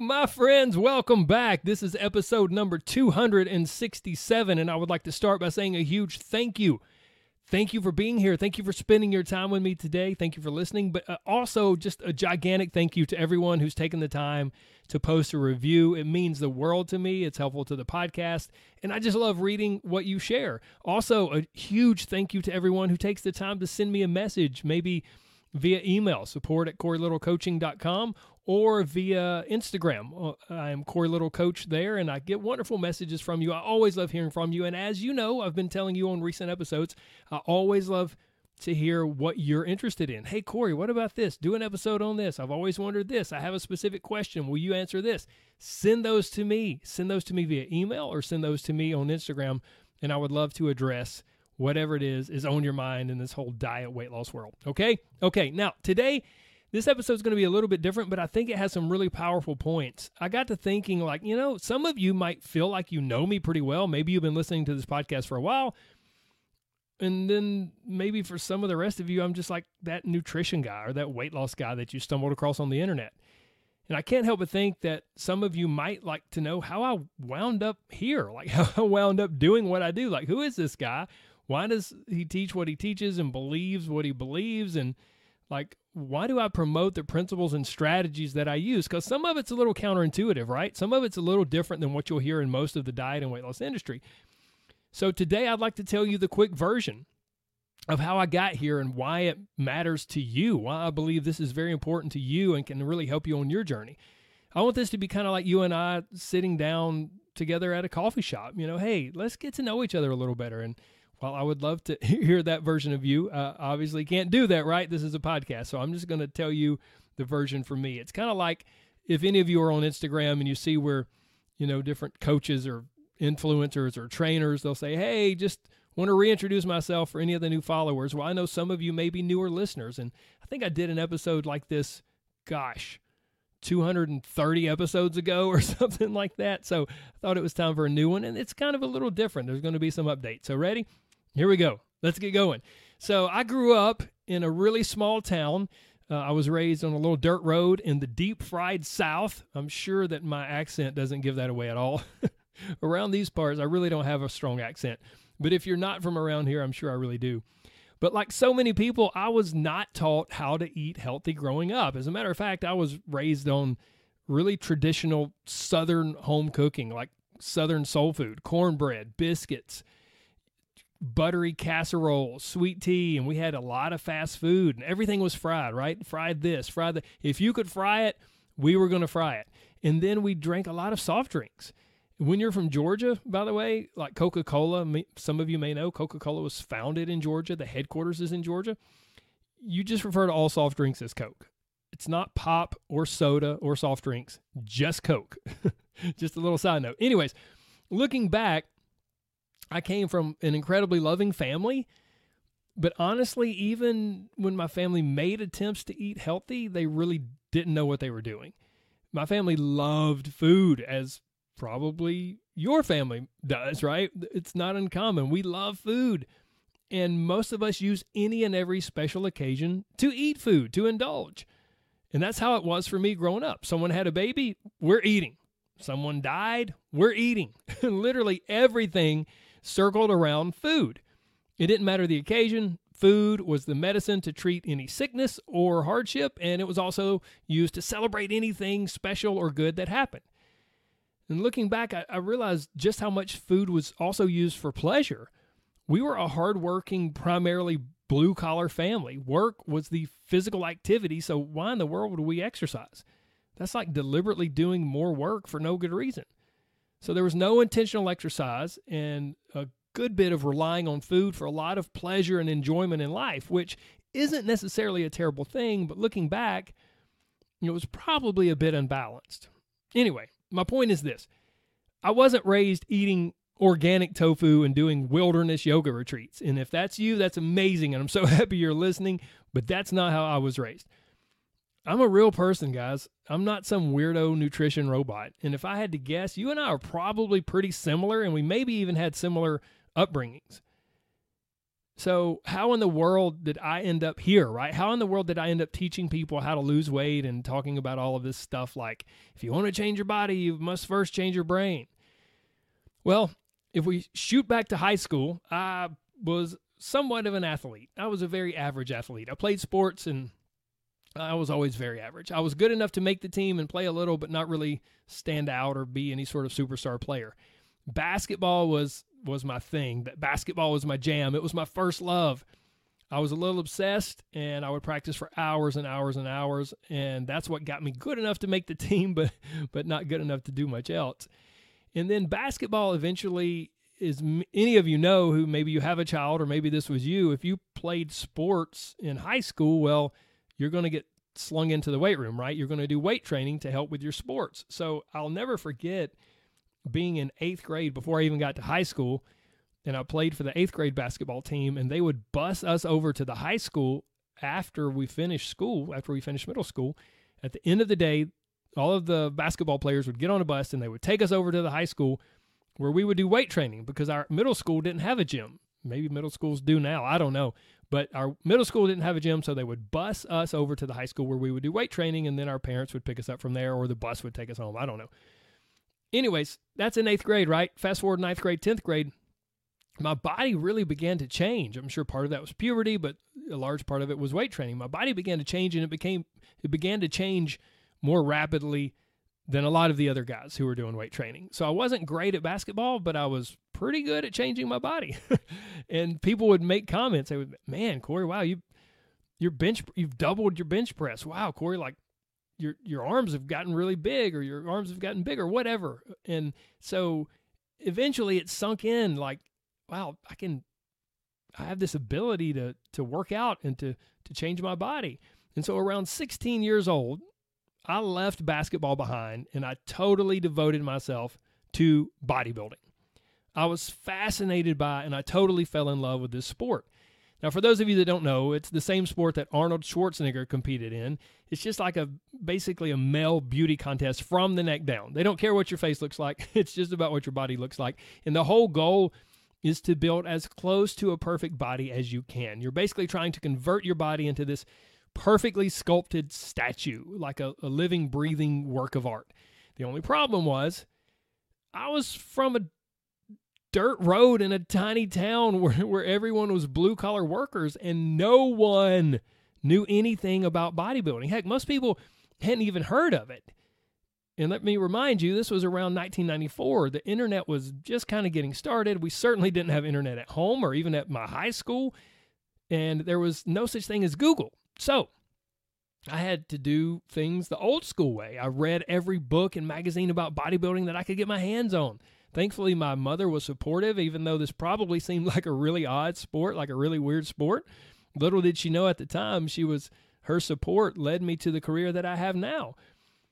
my friends. Welcome back. This is episode number 267, and I would like to start by saying a huge thank you. Thank you for being here. Thank you for spending your time with me today. Thank you for listening, but uh, also just a gigantic thank you to everyone who's taken the time to post a review. It means the world to me. It's helpful to the podcast, and I just love reading what you share. Also, a huge thank you to everyone who takes the time to send me a message, maybe via email, support at CoreyLittleCoaching.com or via Instagram. Uh, I am Corey Little Coach there, and I get wonderful messages from you. I always love hearing from you. And as you know, I've been telling you on recent episodes, I always love to hear what you're interested in. Hey, Corey, what about this? Do an episode on this. I've always wondered this. I have a specific question. Will you answer this? Send those to me. Send those to me via email or send those to me on Instagram, and I would love to address whatever it is is on your mind in this whole diet weight loss world. Okay? Okay, now today this episode is going to be a little bit different, but I think it has some really powerful points. I got to thinking, like, you know, some of you might feel like you know me pretty well. Maybe you've been listening to this podcast for a while. And then maybe for some of the rest of you, I'm just like that nutrition guy or that weight loss guy that you stumbled across on the internet. And I can't help but think that some of you might like to know how I wound up here, like how I wound up doing what I do. Like, who is this guy? Why does he teach what he teaches and believes what he believes? And like, why do I promote the principles and strategies that I use? Because some of it's a little counterintuitive, right? Some of it's a little different than what you'll hear in most of the diet and weight loss industry. So today I'd like to tell you the quick version of how I got here and why it matters to you, why I believe this is very important to you and can really help you on your journey. I want this to be kind of like you and I sitting down together at a coffee shop. You know, hey, let's get to know each other a little better. And well, I would love to hear that version of you. Uh, obviously, can't do that, right? This is a podcast. So I'm just going to tell you the version for me. It's kind of like if any of you are on Instagram and you see where, you know, different coaches or influencers or trainers, they'll say, hey, just want to reintroduce myself for any of the new followers. Well, I know some of you may be newer listeners. And I think I did an episode like this, gosh, 230 episodes ago or something like that. So I thought it was time for a new one. And it's kind of a little different. There's going to be some updates. So, ready? Here we go. Let's get going. So I grew up in a really small town. Uh, I was raised on a little dirt road in the deep fried South. I'm sure that my accent doesn't give that away at all. around these parts, I really don't have a strong accent. But if you're not from around here, I'm sure I really do. But like so many people, I was not taught how to eat healthy growing up. As a matter of fact, I was raised on really traditional Southern home cooking, like Southern soul food, cornbread, biscuits, buttery casserole, sweet tea, and we had a lot of fast food and everything was fried, right? Fried this, fried that. If you could fry it, we were going to fry it. And then we drank a lot of soft drinks. When you're from Georgia, by the way, like Coca Cola, some of you may know Coca Cola was founded in Georgia, the headquarters is in Georgia. You just refer to all soft drinks as Coke. It's not pop or soda or soft drinks, just Coke. just a little side note. Anyways, looking back, I came from an incredibly loving family. But honestly, even when my family made attempts to eat healthy, they really didn't know what they were doing. My family loved food, as probably your family does, right? It's not uncommon. We love food. And most of us use any and every special occasion to eat food, to indulge. And that's how it was for me growing up. Someone had a baby, we're eating. Someone died, we're eating. Literally everything circled around food. It didn't matter the occasion, food was the medicine to treat any sickness or hardship, and it was also used to celebrate anything special or good that happened. And looking back, I, I realized just how much food was also used for pleasure. We were a hardworking, primarily blue collar family. Work was the physical activity, so why in the world would we exercise? That's like deliberately doing more work for no good reason. So there was no intentional exercise and a good bit of relying on food for a lot of pleasure and enjoyment in life, which isn't necessarily a terrible thing, but looking back, it was probably a bit unbalanced. Anyway, my point is this I wasn't raised eating organic tofu and doing wilderness yoga retreats. And if that's you, that's amazing. And I'm so happy you're listening, but that's not how I was raised. I'm a real person, guys. I'm not some weirdo nutrition robot. And if I had to guess, you and I are probably pretty similar, and we maybe even had similar upbringings. So, how in the world did I end up here, right? How in the world did I end up teaching people how to lose weight and talking about all of this stuff like if you want to change your body, you must first change your brain? Well, if we shoot back to high school, I was somewhat of an athlete. I was a very average athlete. I played sports and I was always very average. I was good enough to make the team and play a little, but not really stand out or be any sort of superstar player. Basketball was was my thing. Basketball was my jam. It was my first love. I was a little obsessed and I would practice for hours and hours and hours and that's what got me good enough to make the team but but not good enough to do much else. And then basketball eventually is any of you know who maybe you have a child or maybe this was you if you played sports in high school well you're going to get slung into the weight room right you're going to do weight training to help with your sports so i'll never forget being in eighth grade before i even got to high school and i played for the eighth grade basketball team and they would bus us over to the high school after we finished school after we finished middle school at the end of the day all of the basketball players would get on a bus and they would take us over to the high school where we would do weight training because our middle school didn't have a gym. Maybe middle schools do now. I don't know. But our middle school didn't have a gym, so they would bus us over to the high school where we would do weight training, and then our parents would pick us up from there, or the bus would take us home. I don't know. Anyways, that's in eighth grade, right? Fast forward ninth grade, 10th grade, my body really began to change. I'm sure part of that was puberty, but a large part of it was weight training. My body began to change, and it became it began to change more rapidly than a lot of the other guys who were doing weight training. So I wasn't great at basketball, but I was pretty good at changing my body. and people would make comments. They would, man, Corey, wow, you your bench you've doubled your bench press. Wow, Corey, like your your arms have gotten really big or your arms have gotten bigger, whatever. And so eventually it sunk in like, wow, I can I have this ability to to work out and to to change my body. And so around 16 years old, I left basketball behind and I totally devoted myself to bodybuilding. I was fascinated by and I totally fell in love with this sport. Now, for those of you that don't know, it's the same sport that Arnold Schwarzenegger competed in. It's just like a basically a male beauty contest from the neck down. They don't care what your face looks like. It's just about what your body looks like. And the whole goal is to build as close to a perfect body as you can. You're basically trying to convert your body into this perfectly sculpted statue, like a, a living, breathing work of art. The only problem was I was from a dirt road in a tiny town where, where everyone was blue collar workers and no one knew anything about bodybuilding. Heck, most people hadn't even heard of it. And let me remind you, this was around 1994. The internet was just kind of getting started. We certainly didn't have internet at home or even at my high school. And there was no such thing as Google. So I had to do things the old school way. I read every book and magazine about bodybuilding that I could get my hands on. Thankfully, my mother was supportive, even though this probably seemed like a really odd sport, like a really weird sport. Little did she know at the time, she was her support led me to the career that I have now.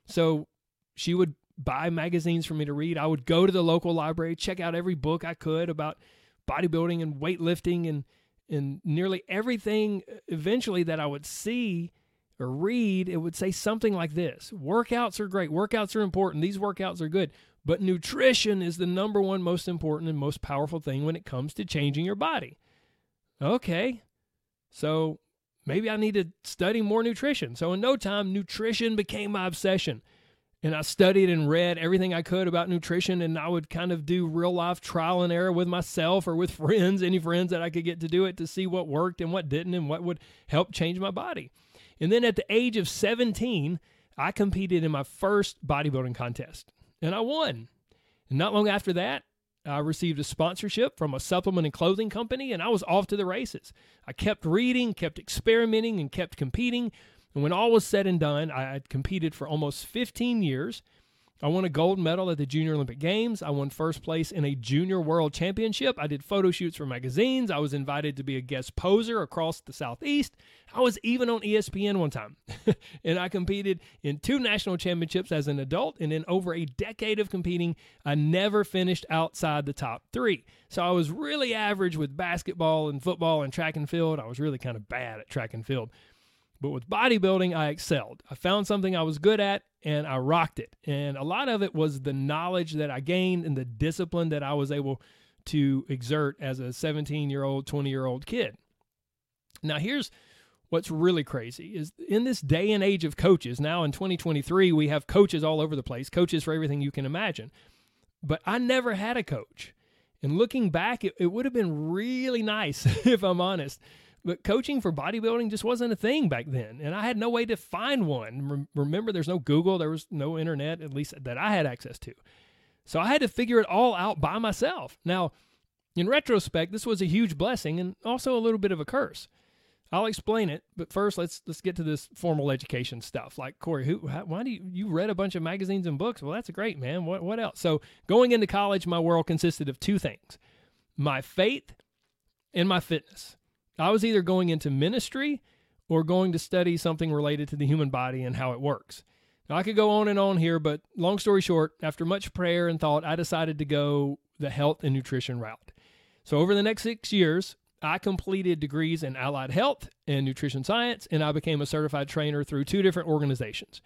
So she would buy magazines for me to read. I would go to the local library, check out every book I could about bodybuilding and weightlifting and and nearly everything uh, eventually that I would see or read, it would say something like this Workouts are great. Workouts are important. These workouts are good. But nutrition is the number one most important and most powerful thing when it comes to changing your body. Okay. So maybe I need to study more nutrition. So in no time, nutrition became my obsession and I studied and read everything I could about nutrition, and I would kind of do real life trial and error with myself or with friends, any friends that I could get to do it to see what worked and what didn't and what would help change my body. And then at the age of 17, I competed in my first bodybuilding contest, and I won. And not long after that, I received a sponsorship from a supplement and clothing company, and I was off to the races. I kept reading, kept experimenting, and kept competing and when all was said and done, I had competed for almost 15 years. I won a gold medal at the Junior Olympic Games. I won first place in a Junior World Championship. I did photo shoots for magazines. I was invited to be a guest poser across the Southeast. I was even on ESPN one time. and I competed in two national championships as an adult. And in over a decade of competing, I never finished outside the top three. So I was really average with basketball and football and track and field. I was really kind of bad at track and field. But with bodybuilding, I excelled. I found something I was good at and I rocked it. And a lot of it was the knowledge that I gained and the discipline that I was able to exert as a 17 year old, 20 year old kid. Now, here's what's really crazy is in this day and age of coaches, now in 2023, we have coaches all over the place, coaches for everything you can imagine. But I never had a coach. And looking back, it, it would have been really nice, if I'm honest, but coaching for bodybuilding just wasn't a thing back then. And I had no way to find one. Remember, there's no Google, there was no internet, at least that I had access to. So I had to figure it all out by myself. Now, in retrospect, this was a huge blessing and also a little bit of a curse. I'll explain it, but first let's let's get to this formal education stuff. Like Corey, who how, why do you you read a bunch of magazines and books? Well, that's great, man. What what else? So going into college, my world consisted of two things: my faith and my fitness. I was either going into ministry or going to study something related to the human body and how it works. Now, I could go on and on here, but long story short, after much prayer and thought, I decided to go the health and nutrition route. So, over the next six years, I completed degrees in allied health and nutrition science, and I became a certified trainer through two different organizations.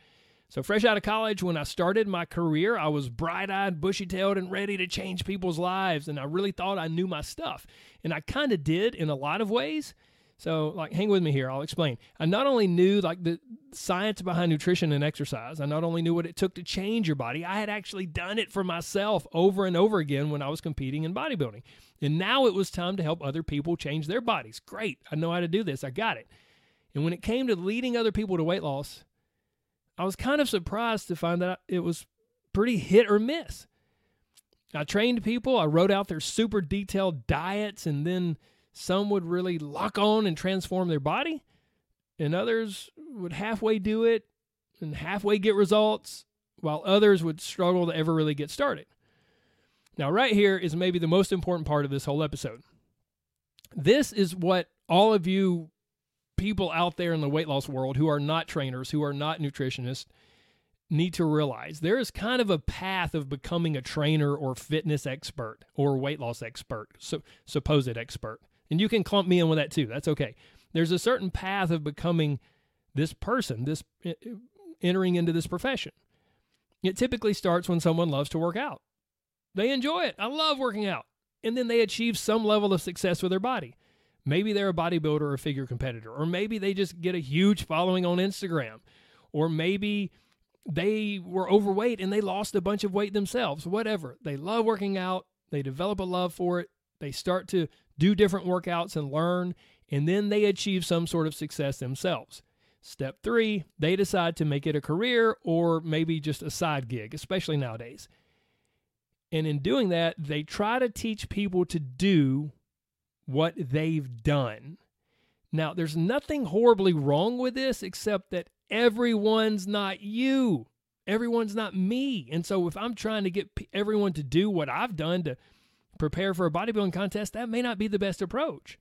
So, fresh out of college, when I started my career, I was bright eyed, bushy tailed, and ready to change people's lives. And I really thought I knew my stuff. And I kind of did in a lot of ways. So, like, hang with me here. I'll explain. I not only knew like the science behind nutrition and exercise. I not only knew what it took to change your body. I had actually done it for myself over and over again when I was competing in bodybuilding. And now it was time to help other people change their bodies. Great. I know how to do this. I got it. And when it came to leading other people to weight loss, I was kind of surprised to find that it was pretty hit or miss. I trained people, I wrote out their super detailed diets, and then some would really lock on and transform their body, and others would halfway do it and halfway get results, while others would struggle to ever really get started. Now, right here is maybe the most important part of this whole episode. This is what all of you people out there in the weight loss world who are not trainers, who are not nutritionists, need to realize there is kind of a path of becoming a trainer or fitness expert or weight loss expert, so supposed expert. And you can clump me in with that too. That's okay. There's a certain path of becoming this person, this eh, eh, entering into this profession. It typically starts when someone loves to work out. They enjoy it. I love working out. And then they achieve some level of success with their body. Maybe they're a bodybuilder or figure competitor, or maybe they just get a huge following on Instagram, or maybe they were overweight and they lost a bunch of weight themselves, whatever. They love working out, they develop a love for it, they start to do different workouts and learn, and then they achieve some sort of success themselves. Step three, they decide to make it a career or maybe just a side gig, especially nowadays. And in doing that, they try to teach people to do what they've done. Now, there's nothing horribly wrong with this except that everyone's not you. Everyone's not me. And so if I'm trying to get everyone to do what I've done to prepare for a bodybuilding contest, that may not be the best approach.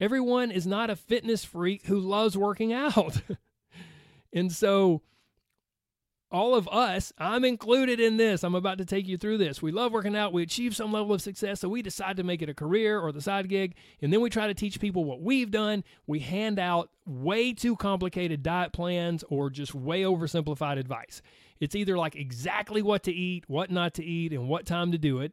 Everyone is not a fitness freak who loves working out. and so all of us, I'm included in this. I'm about to take you through this. We love working out. We achieve some level of success, so we decide to make it a career or the side gig. And then we try to teach people what we've done. We hand out way too complicated diet plans or just way oversimplified advice. It's either like exactly what to eat, what not to eat, and what time to do it.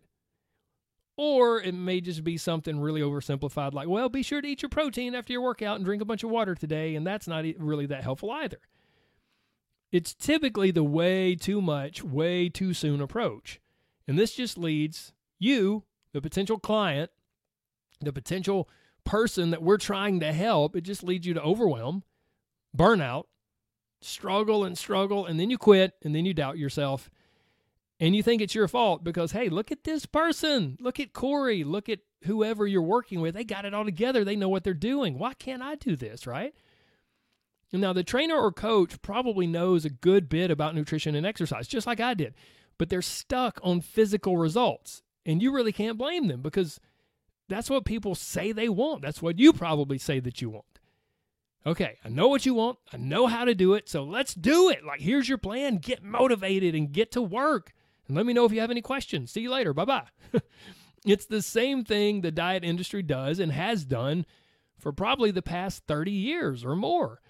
Or it may just be something really oversimplified, like, well, be sure to eat your protein after your workout and drink a bunch of water today. And that's not really that helpful either. It's typically the way too much, way too soon approach. And this just leads you, the potential client, the potential person that we're trying to help, it just leads you to overwhelm, burnout, struggle and struggle, and then you quit, and then you doubt yourself. And you think it's your fault because, hey, look at this person. Look at Corey. Look at whoever you're working with. They got it all together. They know what they're doing. Why can't I do this, right? Now, the trainer or coach probably knows a good bit about nutrition and exercise, just like I did. but they're stuck on physical results. And you really can't blame them because that's what people say they want. That's what you probably say that you want. Okay, I know what you want. I know how to do it. So let's do it. Like, here's your plan. Get motivated and get to work. And let me know if you have any questions. See you later. Bye bye. it's the same thing the diet industry does and has done for probably the past 30 years or more.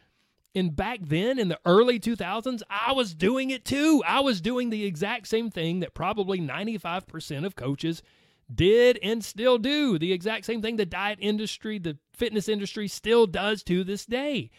And back then in the early 2000s, I was doing it too. I was doing the exact same thing that probably 95% of coaches did and still do. The exact same thing the diet industry, the fitness industry still does to this day.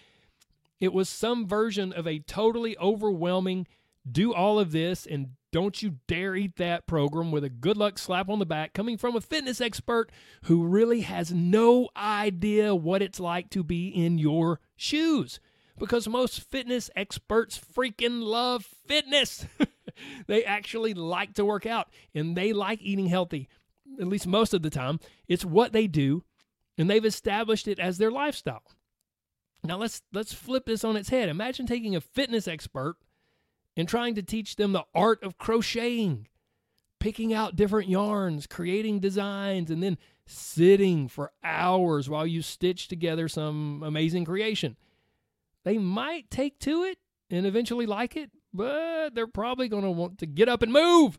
It was some version of a totally overwhelming do all of this and don't you dare eat that program with a good luck slap on the back coming from a fitness expert who really has no idea what it's like to be in your shoes because most fitness experts freaking love fitness. they actually like to work out and they like eating healthy, at least most of the time. It's what they do, and they've established it as their lifestyle. Now let's let's flip this on its head. Imagine taking a fitness expert and trying to teach them the art of crocheting, picking out different yarns, creating designs, and then sitting for hours while you stitch together some amazing creation. They might take to it and eventually like it, but they're probably going to want to get up and move.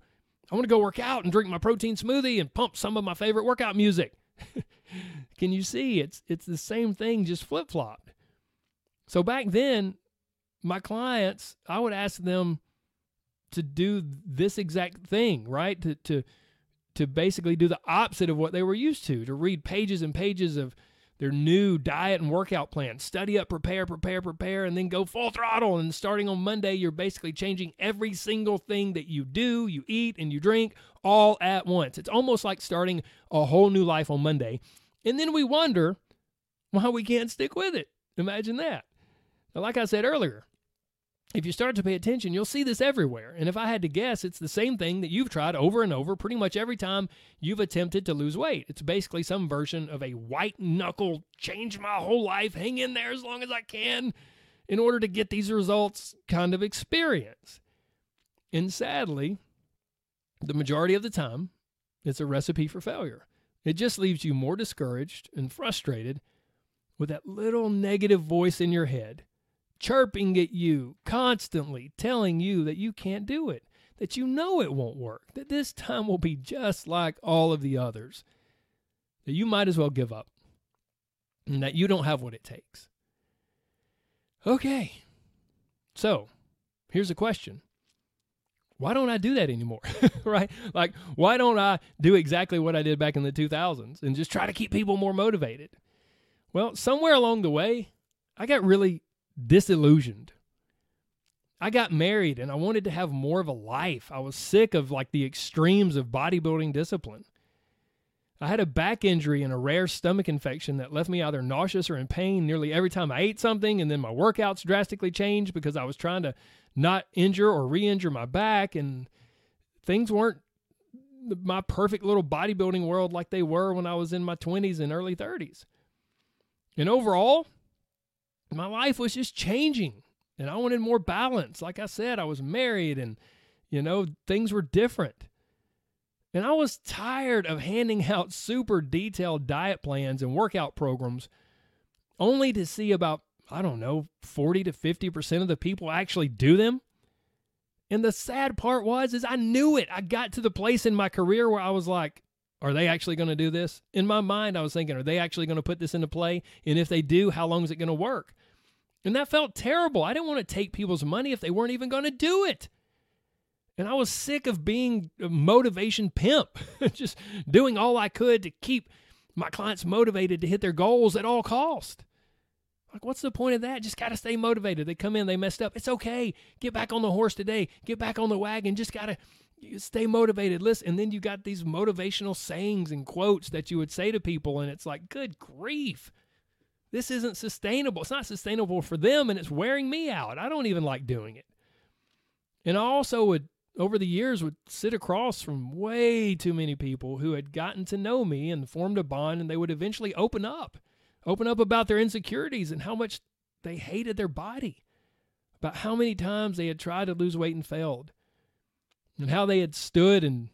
I want to go work out and drink my protein smoothie and pump some of my favorite workout music. Can you see? It's it's the same thing, just flip flopped. So back then, my clients, I would ask them to do this exact thing, right? To to to basically do the opposite of what they were used to, to read pages and pages of their new diet and workout plan. Study up, prepare, prepare, prepare, and then go full throttle. And starting on Monday, you're basically changing every single thing that you do, you eat, and you drink all at once. It's almost like starting a whole new life on Monday. And then we wonder why we can't stick with it. Imagine that. Like I said earlier, if you start to pay attention, you'll see this everywhere. And if I had to guess, it's the same thing that you've tried over and over pretty much every time you've attempted to lose weight. It's basically some version of a white knuckle, change my whole life, hang in there as long as I can in order to get these results kind of experience. And sadly, the majority of the time, it's a recipe for failure. It just leaves you more discouraged and frustrated with that little negative voice in your head chirping at you constantly, telling you that you can't do it, that you know it won't work, that this time will be just like all of the others, that you might as well give up, and that you don't have what it takes. Okay, so here's a question. Why don't I do that anymore? right? Like, why don't I do exactly what I did back in the 2000s and just try to keep people more motivated? Well, somewhere along the way, I got really disillusioned. I got married and I wanted to have more of a life. I was sick of like the extremes of bodybuilding discipline. I had a back injury and a rare stomach infection that left me either nauseous or in pain nearly every time I ate something, and then my workouts drastically changed because I was trying to not injure or re injure my back, and things weren't my perfect little bodybuilding world like they were when I was in my 20s and early 30s. And overall, my life was just changing and I wanted more balance. Like I said, I was married and, you know, things were different. And I was tired of handing out super detailed diet plans and workout programs only to see about, I don't know, 40 to 50% of the people actually do them. And the sad part was is I knew it. I got to the place in my career where I was like, are they actually going to do this? In my mind, I was thinking, are they actually going to put this into play? And if they do, how long is it going to work? And that felt terrible. I didn't want to take people's money if they weren't even going to do it. And I was sick of being a motivation pimp, just doing all I could to keep my clients motivated to hit their goals at all cost. Like, what's the point of that? Just got to stay motivated. They come in, they messed up. It's okay. Get back on the horse today. Get back on the wagon. Just got to stay motivated. Listen, and then you got these motivational sayings and quotes that you would say to people, and it's like, good grief. This isn't sustainable. It's not sustainable for them, and it's wearing me out. I don't even like doing it. And I also would, over the years, would sit across from way too many people who had gotten to know me and formed a bond, and they would eventually open up, open up about their insecurities and how much they hated their body, about how many times they had tried to lose weight and failed. and how they had stood and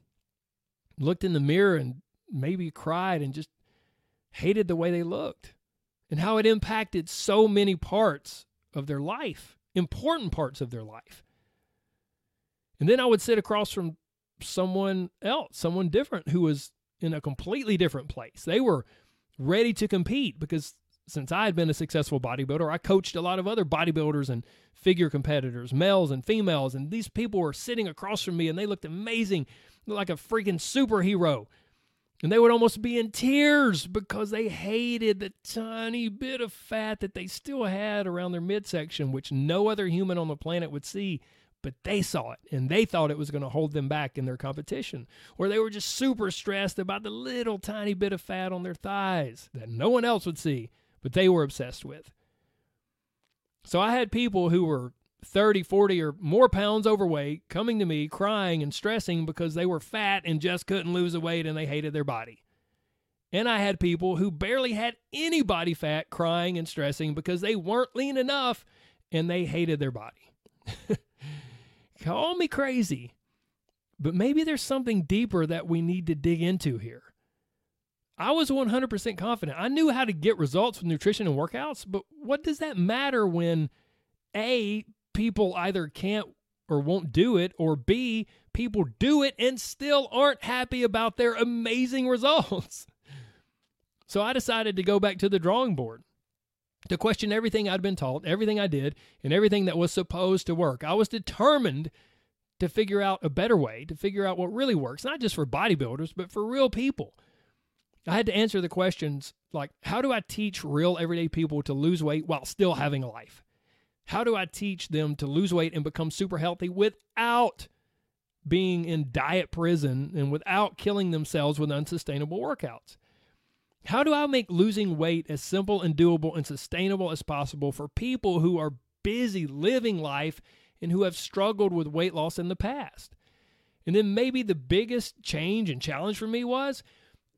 looked in the mirror and maybe cried and just hated the way they looked and how it impacted so many parts of their life, important parts of their life. And then I would sit across from someone else, someone different who was in a completely different place. They were ready to compete because since I had been a successful bodybuilder, I coached a lot of other bodybuilders and figure competitors, males and females, and these people were sitting across from me and they looked amazing, like a freaking superhero. And they would almost be in tears because they hated the tiny bit of fat that they still had around their midsection, which no other human on the planet would see. But they saw it and they thought it was going to hold them back in their competition. Or they were just super stressed about the little tiny bit of fat on their thighs that no one else would see, but they were obsessed with. So I had people who were 30, 40, or more pounds overweight coming to me crying and stressing because they were fat and just couldn't lose the weight and they hated their body. And I had people who barely had any body fat crying and stressing because they weren't lean enough and they hated their body. Call me crazy, but maybe there's something deeper that we need to dig into here. I was 100% confident. I knew how to get results with nutrition and workouts, but what does that matter when A, people either can't or won't do it, or B, people do it and still aren't happy about their amazing results. So I decided to go back to the drawing board to question everything I'd been taught, everything I did, and everything that was supposed to work. I was determined to figure out a better way, to figure out what really works, not just for bodybuilders, but for real people. I had to answer the questions like how do I teach real everyday people to lose weight while still having a life? How do I teach them to lose weight and become super healthy without being in diet prison and without killing themselves with unsustainable workouts? How do I make losing weight as simple and doable and sustainable as possible for people who are busy living life and who have struggled with weight loss in the past? And then maybe the biggest change and challenge for me was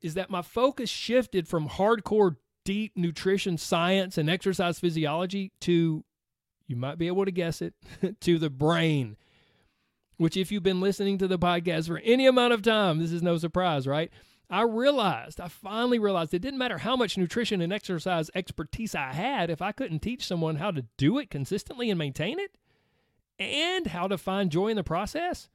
is that my focus shifted from hardcore deep nutrition science and exercise physiology to you might be able to guess it, to the brain. Which, if you've been listening to the podcast for any amount of time, this is no surprise, right? I realized, I finally realized it didn't matter how much nutrition and exercise expertise I had if I couldn't teach someone how to do it consistently and maintain it, and how to find joy in the process,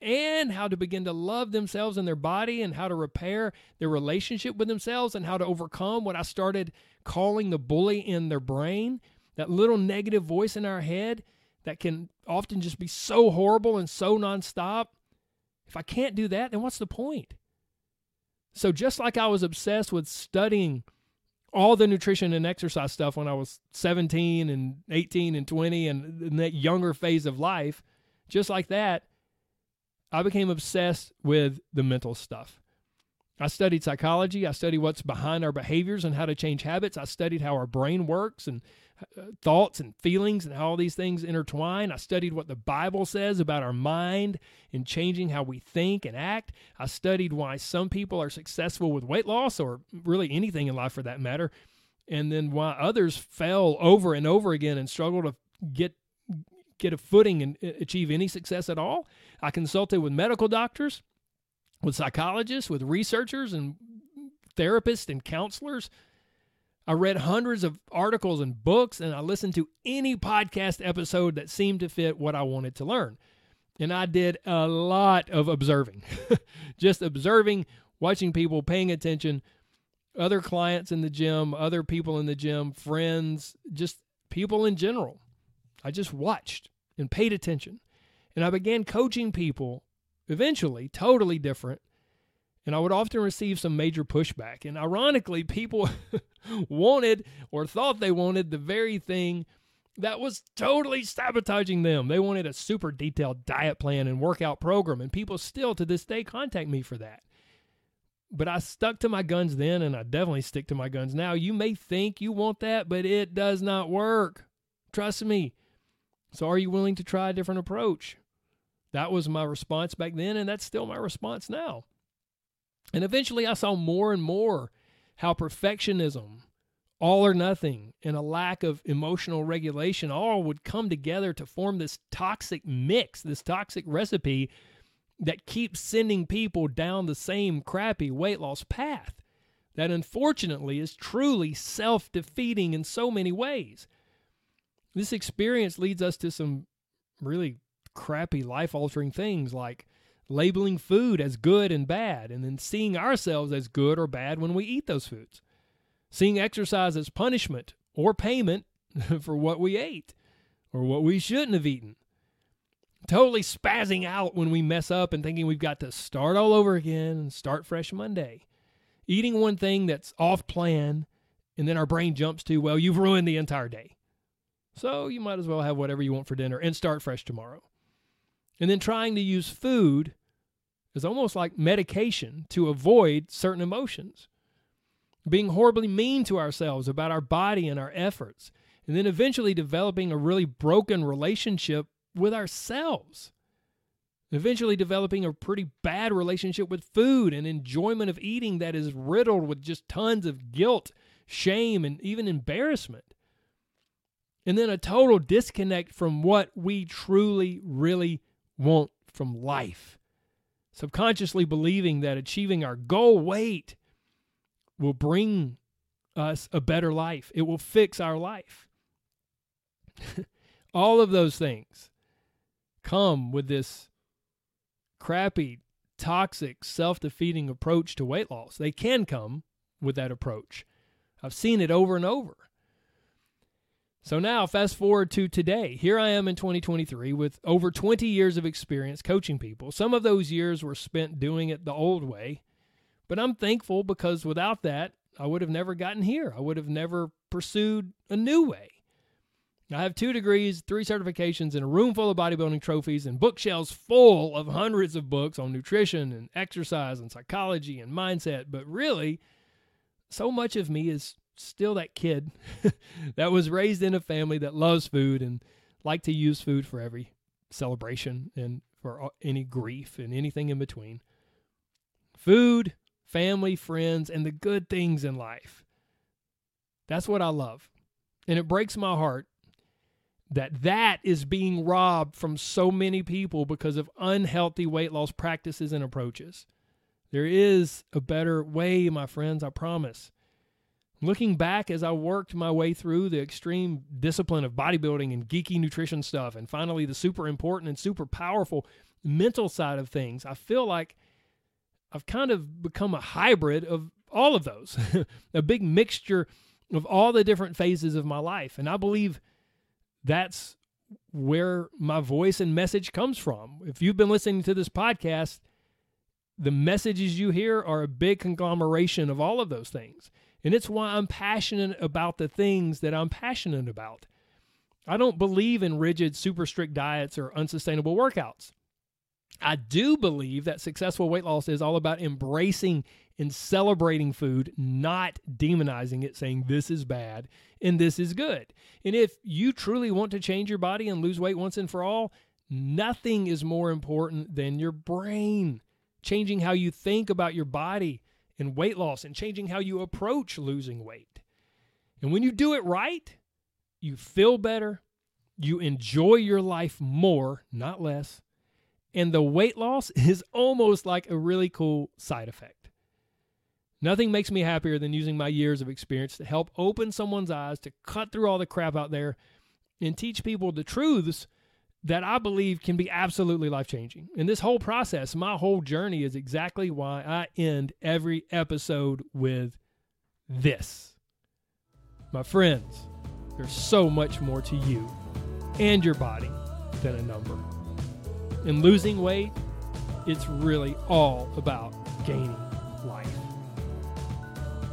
and how to begin to love themselves and their body, and how to repair their relationship with themselves, and how to overcome what I started calling the bully in their brain that little negative voice in our head that can often just be so horrible and so nonstop. If I can't do that, then what's the point? So, just like I was obsessed with studying all the nutrition and exercise stuff when I was 17 and 18 and 20 and in that younger phase of life, just like that, I became obsessed with the mental stuff. I studied psychology. I studied what's behind our behaviors and how to change habits. I studied how our brain works and thoughts and feelings and how all these things intertwine. I studied what the Bible says about our mind and changing how we think and act. I studied why some people are successful with weight loss or really anything in life for that matter, and then why others fail over and over again and struggle to get get a footing and uh, achieve any success at all. I consulted with medical doctors, with psychologists, with researchers and therapists and counselors I read hundreds of articles and books, and I listened to any podcast episode that seemed to fit what I wanted to learn. And I did a lot of observing, just observing, watching people, paying attention, other clients in the gym, other people in the gym, friends, just people in general. I just watched and paid attention. And I began coaching people, eventually, totally different, and I would often receive some major pushback. And ironically, people wanted or thought they wanted the very thing that was totally sabotaging them. They wanted a super detailed diet plan and workout program, and people still to this day contact me for that. But I stuck to my guns then, and I definitely stick to my guns now. You may think you want that, but it does not work. Trust me. So, are you willing to try a different approach? That was my response back then, and that's still my response now. And eventually I saw more and more how perfectionism all or nothing and a lack of emotional regulation all would come together to form this toxic mix, this toxic recipe that keeps sending people down the same crappy weight loss path that unfortunately is truly self defeating in so many ways. This experience leads us to some really crappy life altering things like labeling food as good and bad, and then seeing ourselves as good or bad when we eat those foods, seeing exercise as punishment or payment for what we ate or what we shouldn't have eaten. Totally spazzing out when we mess up and thinking we've got to start all over again and start fresh Monday. Eating one thing that's off plan, and then our brain jumps to, well, you've ruined the entire day. So you might as well have whatever you want for dinner and start fresh tomorrow. And then trying to use food is almost like medication to avoid certain emotions. Being horribly mean to ourselves about our body and our efforts, and then eventually developing a really broken relationship with ourselves. Eventually developing a pretty bad relationship with food and enjoyment of eating that is riddled with just tons of guilt, shame, and even embarrassment. And then a total disconnect from what we truly, really want from life subconsciously believing that achieving our goal weight will bring us a better life. It will fix our life. All of those things come with this crappy, toxic, self defeating approach to weight loss. They can come with that approach. I've seen it over and over. So now, fast forward to today. Here I am in 2023 with over 20 years of experience coaching people. Some of those years were spent doing it the old way, but I'm thankful because without that, I would have never gotten here. I would have never pursued a new way. I have two degrees, three certifications, and a room full of bodybuilding trophies, and bookshelves full of hundreds of books on nutrition and exercise and psychology and mindset. But really, so much of me is still that kid that was raised in a family that loves food and like to use food for every celebration and for any grief and anything in between. Food, family, friends, and the good things in life. That's what I love. And it breaks my heart that that is being robbed from so many people because of unhealthy weight loss practices and approaches. There is a better way, my friends, I promise. Looking back as I worked my way through the extreme discipline of bodybuilding and geeky nutrition stuff, and finally the super important and super powerful mental side of things, I feel like I've kind of become a hybrid of all of those, a big mixture of all the different phases of my life. And I believe that's where my voice and message comes from. If you've been listening to this podcast, the messages you hear are a big conglomeration of all of those things. And it's why I'm passionate about the things that I'm passionate about. I don't believe in rigid, super strict diets or unsustainable workouts. I do believe that successful weight loss is all about embracing and celebrating food, not demonizing it, saying this is bad and this is good. And if you truly want to change your body and lose weight once and for all, nothing is more important than your brain. Changing how you think about your body and weight loss and changing how you approach losing weight. And when you do it right, you feel better, you enjoy your life more, not less, and the weight loss is almost like a really cool side effect. Nothing makes me happier than using my years of experience to help open someone's eyes, to cut through all the crap out there, and teach people the truths that I believe can be absolutely life changing. And this whole process, my whole journey, is exactly why I end every episode with this. My friends, there's so much more to you and your body than a number. In losing weight, it's really all about gaining.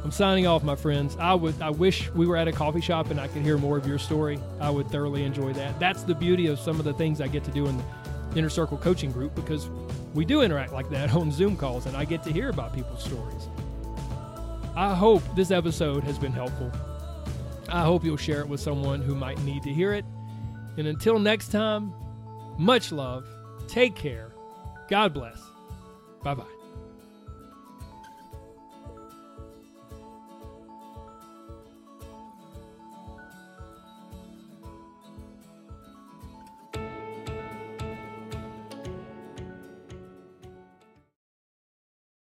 I'm signing off, my friends. I would I wish we were at a coffee shop and I could hear more of your story. I would thoroughly enjoy that. That's the beauty of some of the things I get to do in the inner circle coaching group because we do interact like that on Zoom calls and I get to hear about people's stories. I hope this episode has been helpful. I hope you'll share it with someone who might need to hear it. And until next time, much love, take care, God bless. Bye bye.